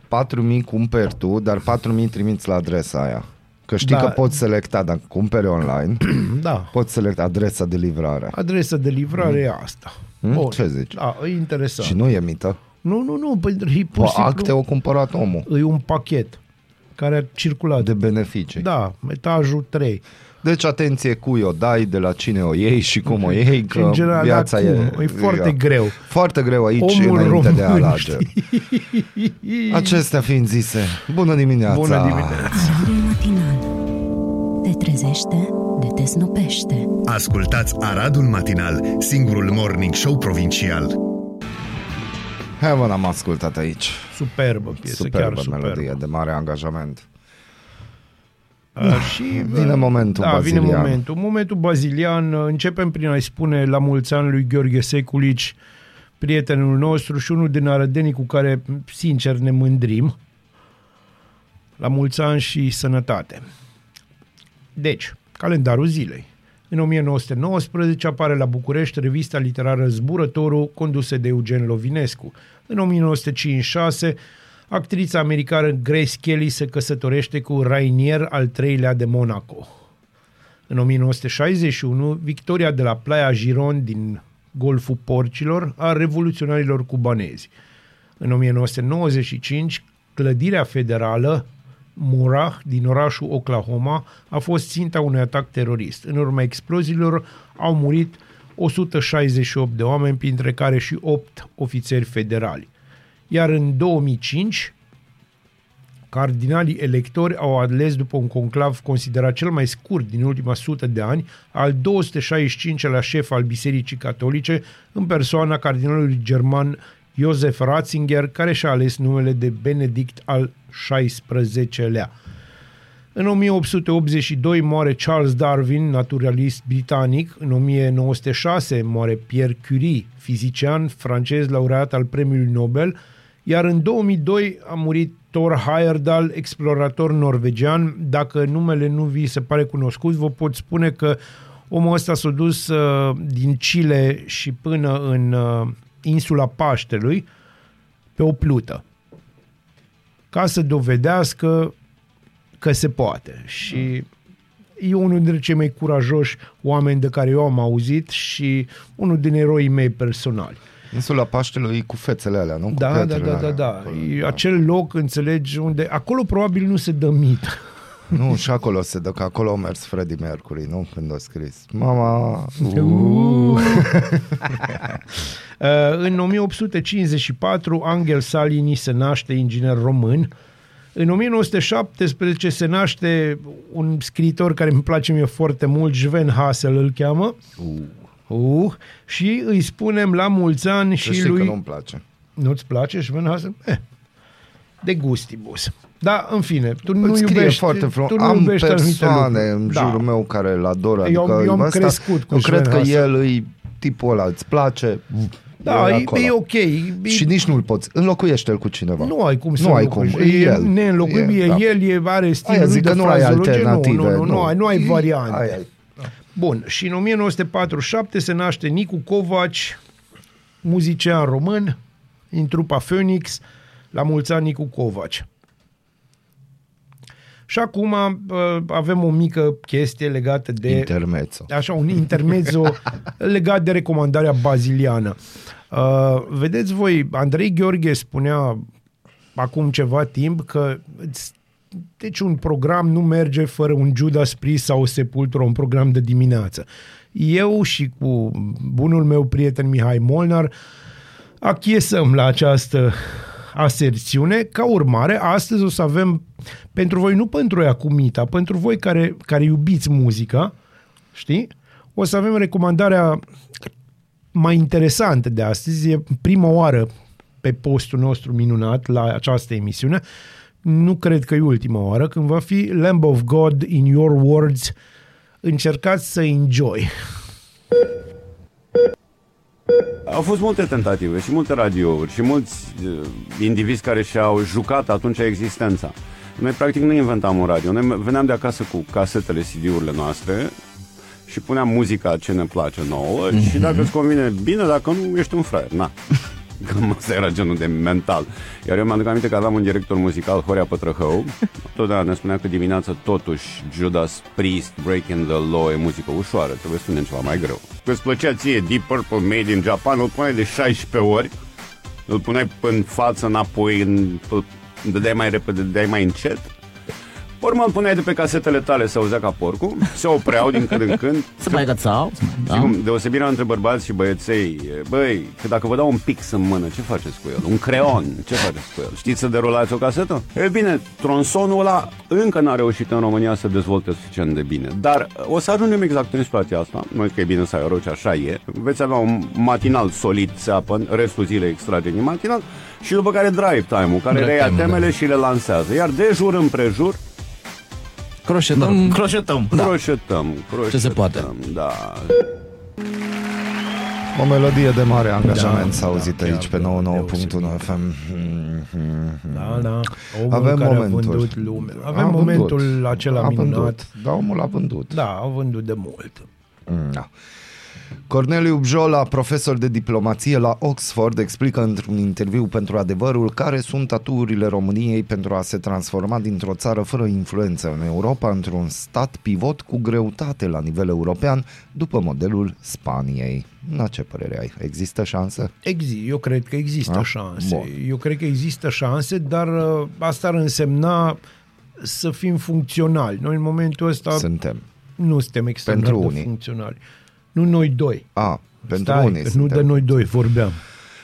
4000 cumperi tu, dar 4000 trimiți la adresa aia. Că știi Da. că poți selecta, dacă cumperi online, *clears throat* Da. poți selecta adresa de livrare. Adresa de livrare e asta. Mm, ce zici? Da, e interesant. Și nu e mită. Nu, nu, nu, păi, e pur Bă, și simplu, acte au cumpărat omul e un pachet care a circulat. de beneficii. Da, etajul 3. Deci atenție cui o dai, de la cine o iei și cum o iei, că Și în general, viața da, e... cum? E foarte greu. Foarte greu aici, Omul înainte de român, alage. Acestea fiind zise, bună dimineața! Bună dimineața! Aradul matinal. Te trezește, de te snopește. Ascultați Aradul Matinal, singurul morning show provincial. Hai mă, n-am ascultat aici. Superbă piesă, chiar Superbă superbă. melodie, de mare angajament. Uh, și Vine uh, momentul da, bazilian. vine momentul. Momentul bazilian. uh, Începem prin a-i spune la mulți ani lui Gheorghe Seculici, prietenul nostru și unul din arădenii cu care, sincer, ne mândrim. La mulți ani și sănătate. Deci, calendarul zilei. În 1919 apare la București revista literară Zburătorul, condusă de Eugen Lovinescu. În 1956, actrița americană Grace Kelly se căsătorește cu Rainier al treilea de Monaco. În 1961, victoria de la Playa Giron din Golful Porcilor a revoluționarilor cubanezi. În 1995, clădirea federală Murrah din orașul Oklahoma a fost ținta unui atac terorist. În urma exploziilor au murit 168 de oameni, printre care și 8 ofițeri federali. Iar în 2005, Cardinalii electori au ales după un conclav considerat cel mai scurt din ultima sută de ani, al 265-lea șef al Bisericii Catolice, în persoana cardinalului german Josef Ratzinger, care și-a ales numele de Benedict al XVI-lea. În 1882 moare Charles Darwin, naturalist britanic. În 1906 moare Pierre Curie, fizician francez laureat al premiului Nobel. Iar în 2002 a murit Thor Heyerdahl, explorator norvegian. Dacă numele nu vi se pare cunoscut, vă pot spune că omul ăsta s-a dus uh, din Chile și până în uh, insula Paștelui pe o plută. ca să dovedească că se poate. Și e unul dintre cei mai curajoși oameni de care eu am auzit și unul din eroii mei personali. Insula Paștelui e cu fețele alea, nu? Cu Da, da, pietrele da, da, alea. da. Acolo, E acel loc, înțelegi, unde acolo probabil nu se dă mită. *laughs* Nu, și acolo se dă, că acolo a mers Freddie Mercury, nu? Când a scris. Mama... Uh. *laughs* Uh, în 1854, Angel Salini se naște inginer român. În 1917 se naște un scriitor care îmi place mie foarte mult, Sven Hassel îl cheamă. Uh, și îi spunem la mulți ani Să și știi lui... că nu-mi place. Nu-ți place Sven Hassel? Eh, de gustibus. Da, în fine, tu nu Îl scrie iubești, foarte frumos. tu nu Am iubești anumite persoane lucruri. în Da. jurul meu care îl adoră. Eu- Adică eu am ăsta, crescut cu Eu cred Sven că Hassel. el e tipul ăla, îți place. Da, e, acolo. e ok. E, Și nici nu-l poți. Înlocuiește-l cu cineva. Nu ai cum să Nu ai cum. înlocuiești. E E el. neînlocuibil, E, e, da. el e, are stilul Aia lui zic de că nu ai frazeologie. alternative. Nu, nu, nu, ai, nu ai E- variante. Aia e. Bun, și în 1947 se naște Nicu Covaci, muzician român, în trupa Phoenix, la mulți ani Nicu Covaci. Și acum uh, avem o mică chestie legată de Intermezzo. așa, un intermezzo *laughs* legat de recomandarea baziliană. Uh, vedeți voi, Andrei Gheorghe spunea acum ceva timp că îți- deci un program nu merge fără un Judas Priest sau o Sepultura, un program de dimineață. Eu și cu bunul meu prieten Mihai Molnar achiesăm la această aserțiune. Ca urmare, astăzi o să avem pentru voi, nu pentru ea cu Mita, pentru voi care, care iubiți muzica, știi? O să avem recomandarea mai interesantă de astăzi. E prima oară pe postul nostru minunat la această emisiune. Nu cred că e ultima oară, când va fi Lamb of God in Your Words. Încercați să enjoy. Au fost multe tentative și multe radiouri și mulți uh, indivizi care și-au jucat atunci existența. Noi practic nu inventam un radio, noi veneam de acasă cu casetele, CD-urile noastre și puneam muzica ce ne place nouă mm-hmm. și dacă îți convine bine, dacă nu, ești un fraier, na. Cam asta era genul de mental. Iar eu mi-aduc aminte că aveam un director muzical, Horea Pătrăhău, totdeauna ne spunea că dimineața totuși Judas Priest, Breaking the Law e muzică ușoară, trebuie să spunem ceva mai greu. Că îți plăcea ție Deep Purple Made in Japan, îl puneai de 16 ori, îl puneai în față, înapoi, în, îl dădeai mai repede, dădeai mai încet. Urmă îl puneai de pe casetele tale să auzea ca porcul, se opreau din când în când, *laughs* Să mai gățau. da? Cum, deosebirea între bărbați și băieței e, Băi, că dacă vă dau un pix în mână Ce faceți cu el? Un creon, ce faceți cu el? Știți să derulați o casetă? E bine, tronsonul ăla încă n-a reușit în România să dezvolte suficient de bine Dar o să ajungem exact în situația asta Nu zic că e bine să ai roci, așa e Veți avea un matinal solid, țeapăn Restul zilei extrage din matinal Și după care drive time-ul Care Drive reia time, temele da. și le lansează Iar de jur împrejur Croșetăm. Croșetăm, Da. croșetăm, croșetăm Ce se poate. Da, O melodie de mare angajament Da, s-a auzit da, aici pe chiar, 99.1 FM. Da, da. Omul Avem care momenturi. a vândut lume. Avem A momentul vândut. acela a minunat. Vândut. Da, omul a vândut. Da, a vândut de mult. Da. Corneliu Bjola, profesor de diplomație la Oxford, explică într-un interviu pentru adevărul care sunt aturile României pentru a se transforma dintr-o țară fără influență în Europa într-un stat pivot cu greutate la nivel european după modelul Spaniei. Na, ce părere ai? Există șansă? Exi, eu cred că există Da? șanse. Bun. Eu cred că există șanse, dar uh, asta ar însemna să fim funcționali. Noi în momentul ăsta Suntem. nu suntem extrem Pentru de unii. funcționali. Nu noi doi. A, pentru Stai, unii că nu suntem. de noi doi vorbeam.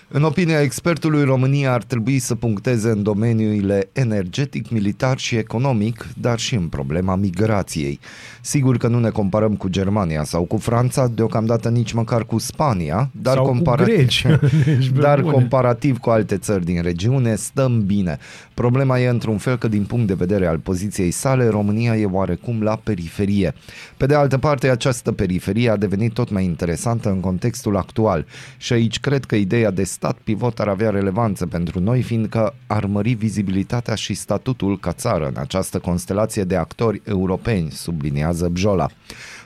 În opinia expertului, România ar trebui să puncteze în domeniile energetic, militar și economic, dar și în problema migrației. Sigur că nu ne comparăm cu Germania sau cu Franța, deocamdată nici măcar cu Spania, dar, Sau cu comparativ, greci. *laughs* *laughs* Ești pe dar bune. comparativ cu alte țări din regiune, stăm bine. Problema e într-un fel că din punct de vedere al poziției sale, România e oarecum la periferie. Pe de altă parte, această periferie a devenit tot mai interesantă în contextul actual și aici cred că ideea de stat pivot ar avea relevanță pentru noi, fiindcă ar mări vizibilitatea și statutul ca țară în această constelație de actori europeni, subliniază Bjola.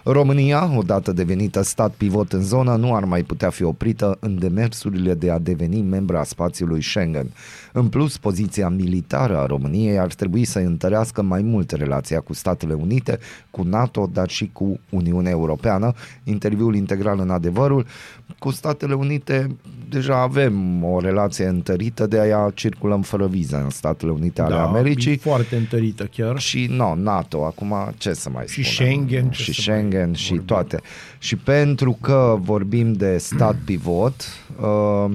România, odată devenită stat pivot în zonă, nu ar mai putea fi oprită în demersurile de a deveni membra spațiului Schengen. În plus, poziția militară a României ar trebui să întărească mai mult relația cu Statele Unite, cu NATO, dar și cu Uniunea Europeană. Interviul integral în adevărul, cu Statele Unite deja avem o relație întărită, de aia circulăm fără viză în Statele Unite ale da, Americii. e foarte întărită chiar. Și no, NATO, acum ce să mai Și spunem? Schengen, ce Și să Schengen mai și vorbim. toate. Și pentru că vorbim de stat pivot, uh,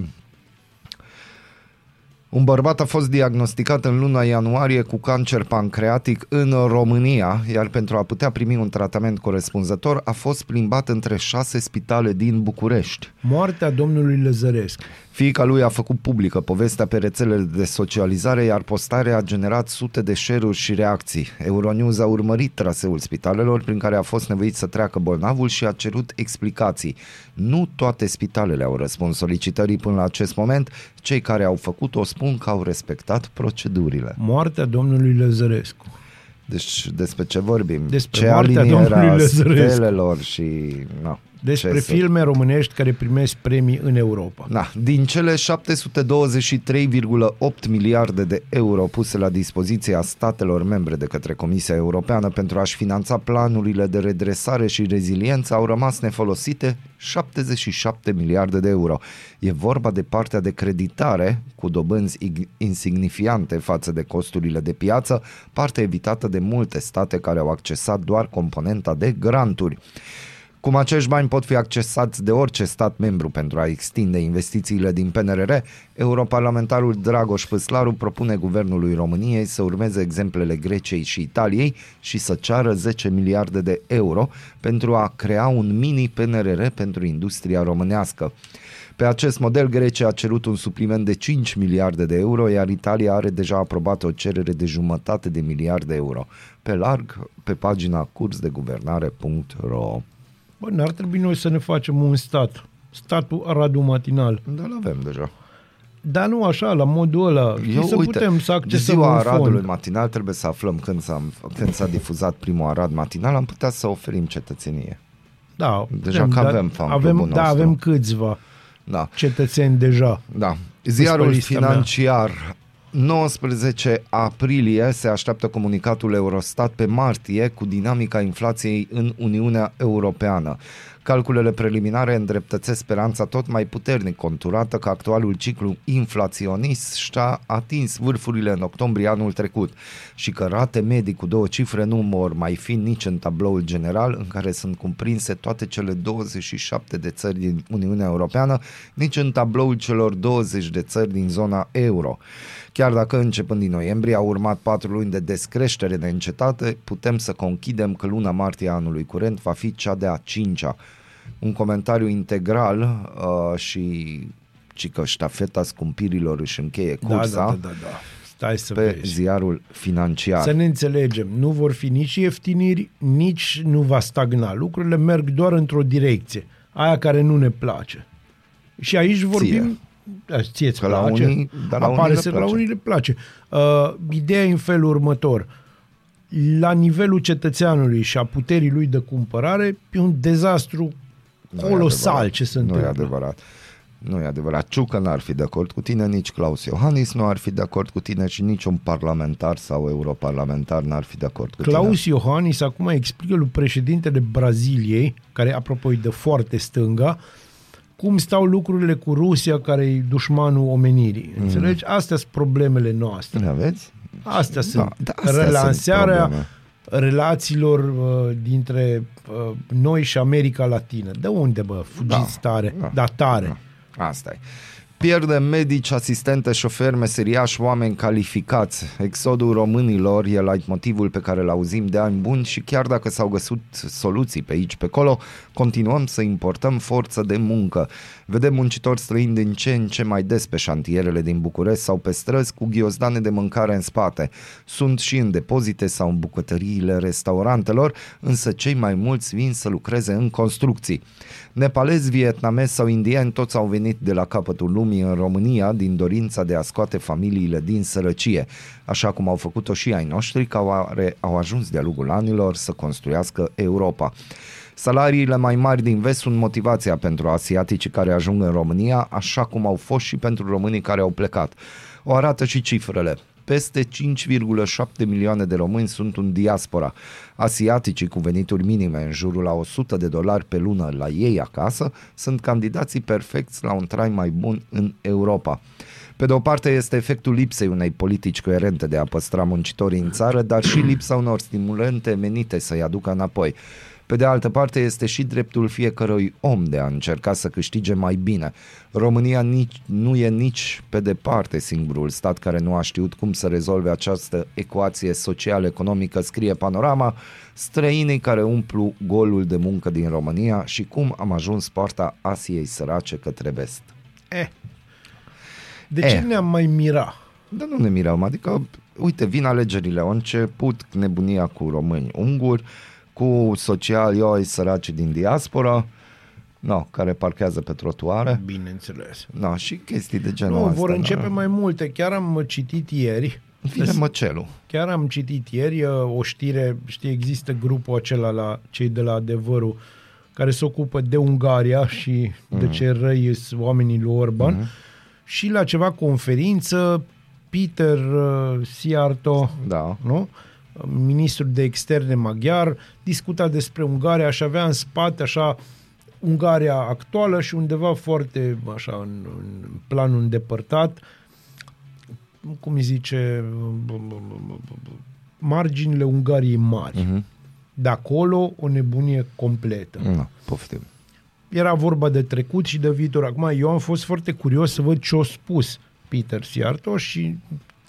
un bărbat a fost diagnosticat în luna ianuarie cu cancer pancreatic în România, iar pentru a putea primi un tratament corespunzător a fost plimbat între șase spitale din București. Moartea domnului Lăzărescu. Fiica lui a făcut publică povestea pe rețelele de socializare, iar postarea a generat sute de share-uri și reacții. Euronews a urmărit traseul spitalelor prin care a fost nevoit să treacă bolnavul și a cerut explicații. Nu toate spitalele au răspuns solicitării până la acest moment. Cei care au făcut-o spun că au respectat procedurile. Moartea domnului Lăzărescu. Deci despre ce vorbim? Despre ce moartea alinierea domnului Lăzărescu. stelelor și... No, Despre ce să- filme românești care primesc premii în Europa. Da, din cele 723,8 miliarde de euro puse la dispoziția statelor membre de către Comisia Europeană pentru a-și finanța planurile de redresare și reziliență, au rămas nefolosite 77 miliarde de euro. E vorba de partea de creditare cu dobânzi ig- insignifiante față de costurile de piață, parte evitată de multe state care au accesat doar componenta de granturi. Cum acești bani pot fi accesați de orice stat membru pentru a extinde investițiile din PNRR, europarlamentarul Dragoș Păslaru propune guvernului României să urmeze exemplele Greciei și Italiei și să ceară 10 miliarde de euro pentru a crea un mini PNRR pentru industria românească. Pe acest model, Grecia a cerut un supliment de 5 miliarde de euro, iar Italia are deja aprobat o cerere de jumătate de miliard de euro. Pe larg, pe pagina cursdeguvernare.ro Bă, n-ar trebui noi să ne facem un stat. Statul Aradu Matinal. Da, l-avem deja. Dar nu așa, la modul ăla. Eu, să putem să de accesăm ziua un Aradului fond. matinal trebuie să aflăm când s-a, când s-a difuzat primul Arad matinal, am putea să oferim cetățenie. Da, Deja putem, că dar avem fan avem, clubul Da, nostru. avem câțiva Da. cetățeni deja. Da. Ziarul pe lista mea. Financiar 19 aprilie se așteaptă comunicatul Eurostat pe martie cu dinamica inflației în Uniunea Europeană. Calculele preliminare îndreptățesc speranța tot mai puternic conturată că actualul ciclu inflaționist și-a atins vârfurile în octombrie anul trecut și că rate medii cu două cifre nu vor mai fi nici în tabloul general în care sunt cuprinse toate cele 27 de țări din Uniunea Europeană, nici în tabloul celor 20 de țări din zona euro. Chiar dacă începând din noiembrie au urmat patru luni de descreștere neîncetate, putem să conchidem că luna martie a anului curent va fi cea de-a cincea. Un comentariu integral uh, și ci că ștafeta scumpirilor își încheie Da, cursa da, da, da, da. Stai să pe vezi. ziarul financiar. Să ne înțelegem, nu vor fi nici ieftiniri, nici nu va stagna. Lucrurile merg doar într-o direcție, aia care nu ne place. Și aici vorbim... Da, ție Că la place? unii- dar la Apare unii le să la place. unii le place. Uh, ideea e în felul următor. La nivelul cetățeanului și a puterii lui de cumpărare, e un dezastru Nu e colosal adevărat. ce se Nu întâmplă. e adevărat. Nu e adevărat. Ciucă n-ar fi de acord cu tine, nici Claus Iohannis nu ar fi de acord cu tine și niciun parlamentar sau europarlamentar n-ar fi de acord cu Claus tine. Iohannis acum explică lui președintele Braziliei, care apropo e de foarte stânga, cum stau lucrurile cu Rusia, care e dușmanul omenirii. Mm. Înțelegi? Astea sunt problemele noastre. Le aveți? Astea sunt. da, astea sunt Relansarea probleme. relațiilor uh, dintre uh, noi și America Latină. De unde, bă? Fugiți Da, tare. da, Da, tare. Asta e. Pierdem medici, asistente, șoferi, meseriași, oameni calificați. Exodul românilor e motivul pe care îl auzim de ani buni și chiar dacă s-au găsit soluții pe aici, pe acolo, Continuăm să importăm forță de muncă. Vedem muncitori străini din ce în ce mai des pe șantierele din București sau pe străzi cu ghiozdane de mâncare în spate. Sunt și în depozite sau în bucătăriile restaurantelor, însă cei mai mulți vin să lucreze în construcții. Nepalezi, vietnamezi sau indieni toți au venit de la capătul lumii în România din dorința de a scoate familiile din sărăcie, așa cum au făcut-o și ai noștri care au ajuns de-a lungul anilor să construiască Europa. Salariile mai mari din vest sunt motivația pentru asiaticii care ajung în România, așa cum au fost și pentru românii care au plecat. O arată și cifrele. Peste 5,7 milioane de români sunt în diaspora. Asiaticii cu venituri minime în jurul la 100 de dolari pe lună la ei acasă sunt candidații perfecți la un trai mai bun în Europa. Pe de o parte este efectul lipsei unei politici coerente de a păstra muncitorii în țară, dar și lipsa unor stimulente menite să-i aducă înapoi. Pe de altă parte este și dreptul fiecărui om de a încerca să câștige mai bine. România nici, nu e nici pe departe singurul stat care nu a știut cum să rezolve această ecuație social-economică, scrie Panorama, străinii care umplu golul de muncă din România și cum am ajuns poarta Asiei sărace către vest. Eh. De ce Eh. ne-am mai mira? Dar nu ne mirăm, adică, uite, vin alegerile, au început nebunia cu români unguri, cu social ioi săraci din diaspora, no, care parchează pe trotuare, Bineînțeles. no, și chestii de genul Nu, ăsta. vor începe da. mai multe. Chiar am citit ieri, Vine măcelul. chiar am citit ieri uh, o știre, știi, există grupul acela la cei de la Adevărul care se ocupă de Ungaria și Mhm. de ce răi sunt oamenii lui Orban și la ceva conferință Peter uh, Siarto, Da. nu? Ministrul de externe maghiar, discuta despre Ungaria și avea în spate așa Ungaria actuală și undeva foarte așa în, în planul îndepărtat cum îi zice marginile Ungariei mari. Mhm. De acolo o nebunie completă. No, poftim. Era vorba de trecut și de viitor. Acum, eu am fost foarte curios să văd ce a spus Peter Siarto și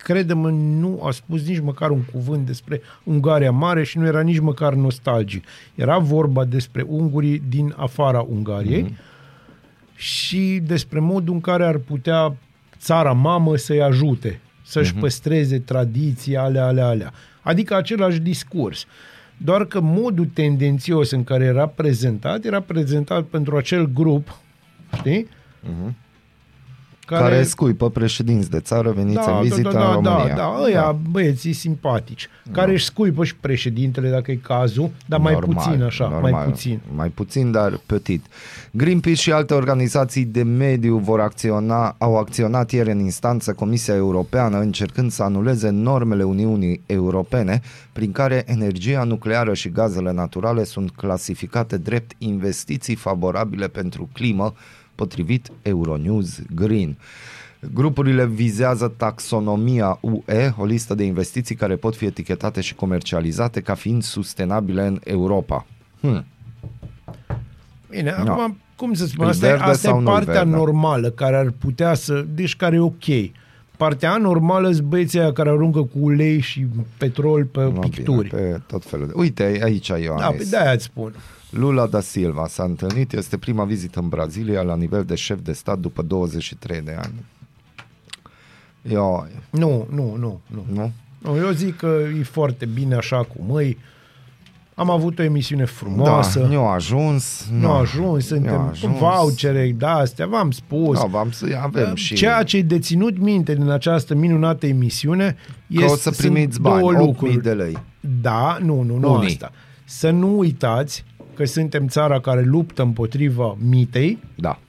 credem nu a spus nici măcar un cuvânt despre Ungaria Mare și nu era nici măcar nostalgic. Era vorba despre ungurii din afara Ungariei mm-hmm. și despre modul în care ar putea țara mamă să-i ajute, să-și mm-hmm. păstreze tradiții, alea, alea, alea. Adică același discurs. Doar că modul tendențios în care era prezentat, era prezentat pentru acel grup, știi? Mhm. Care, care scuipă președinți de țară veniți în vizită da, în da, România. da, ăia, da. băieții simpatici, care își scuipă și președintele, dacă e cazul, dar mai puțin așa, mai puțin. Mai puțin, dar petit. Greenpeace și alte organizații de mediu vor acționa, au acționat ieri în instanță Comisia Europeană încercând să anuleze normele Uniunii Europene prin care energia nucleară și gazele naturale sunt clasificate drept investiții favorabile pentru climă potrivit Euronews Green. Grupurile vizează taxonomia UE, o listă de investiții care pot fi etichetate și comercializate ca fiind sustenabile în Europa. Hmm. Bine, No. acum, cum să spun, E asta, e, verde asta sau e nu-i partea verde? normală care ar putea să, deci care e ok. Partea anormală sunt băieții aia care aruncă cu ulei și petrol pe No, picturi. Bine, pe tot felul de... Uite, aici da, Ioanis. pe de-aia îți spun. Lula da Silva s-a întâlnit, este prima vizită în Brazilia la nivel de șef de stat după 23 de ani. Eu, Nu, nu, nu, nu. nu? nu eu zic că e foarte bine așa cu măi. Am avut o emisiune frumoasă. Da, nu a ajuns. nu a ajuns, suntem nu a cu ajuns. vouchere, da, astea, v-am spus. Da, v-am să avem și... Ceea ce e deținut minte din această minunată emisiune Că este, o să primiți sunt bani, două 8.000 lucruri. de lei. Da, nu, nu, nu Unii. asta. Să nu uitați că suntem țara care luptă împotriva mitei, Da.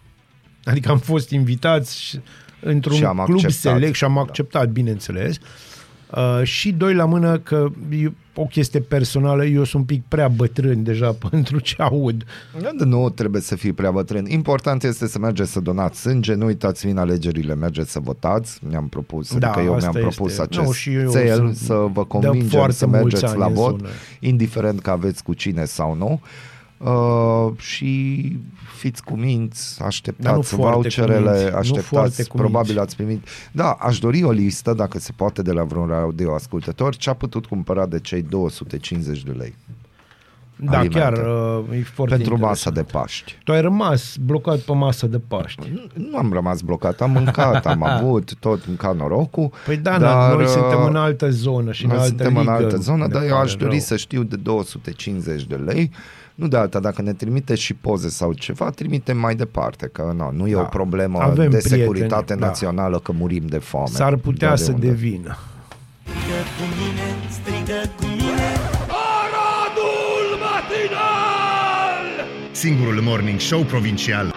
adică am fost invitați și- într-un Și am club acceptat. select și am Da. acceptat, bineînțeles. Uh, și doi la mână că e o chestie personală, eu sunt un pic prea bătrân deja *laughs* pentru ce aud. Nu trebuie să fii prea bătrân. Important este să mergeți să donați sânge, nu uitați vin alegerile, mergeți să votați. Mi-am propus, Da, adică eu asta mi-am propus este. acest Nu, și eu cel sunt- să vă de convingem foarte să mulți mergeți ani la în vot, zonă. indiferent că aveți cu cine sau nu. Uh, și fiți cuminți, Dar nu așteptați foarte voucherele, cuminți, nu foarte așteptați, cuminți. probabil ați primit. Da, aș dori o listă, dacă se poate, de la vreun radio ascultător, ce a putut cumpăra de cei 250 de lei. Da, alimente. chiar uh, e foarte pentru masa interesant. de Paști. Tu ai rămas blocat pe masă de Paști. Nu am rămas blocat, am mâncat, am *laughs* avut tot ca norocul. Păi da, dar, dar, noi uh, suntem în altă zonă și în Noi altă suntem ligă. în altă zonă, Ne dar eu pare aș dori rău. să știu de 250 de lei. Nu de alta, dacă ne trimite și poze sau ceva, trimitem mai departe, că nu, nu e Da. o problemă Avem de prieteni, securitate da. națională că murim de foame. S-ar putea De să unde? devină. Singurul Morning Show Provincial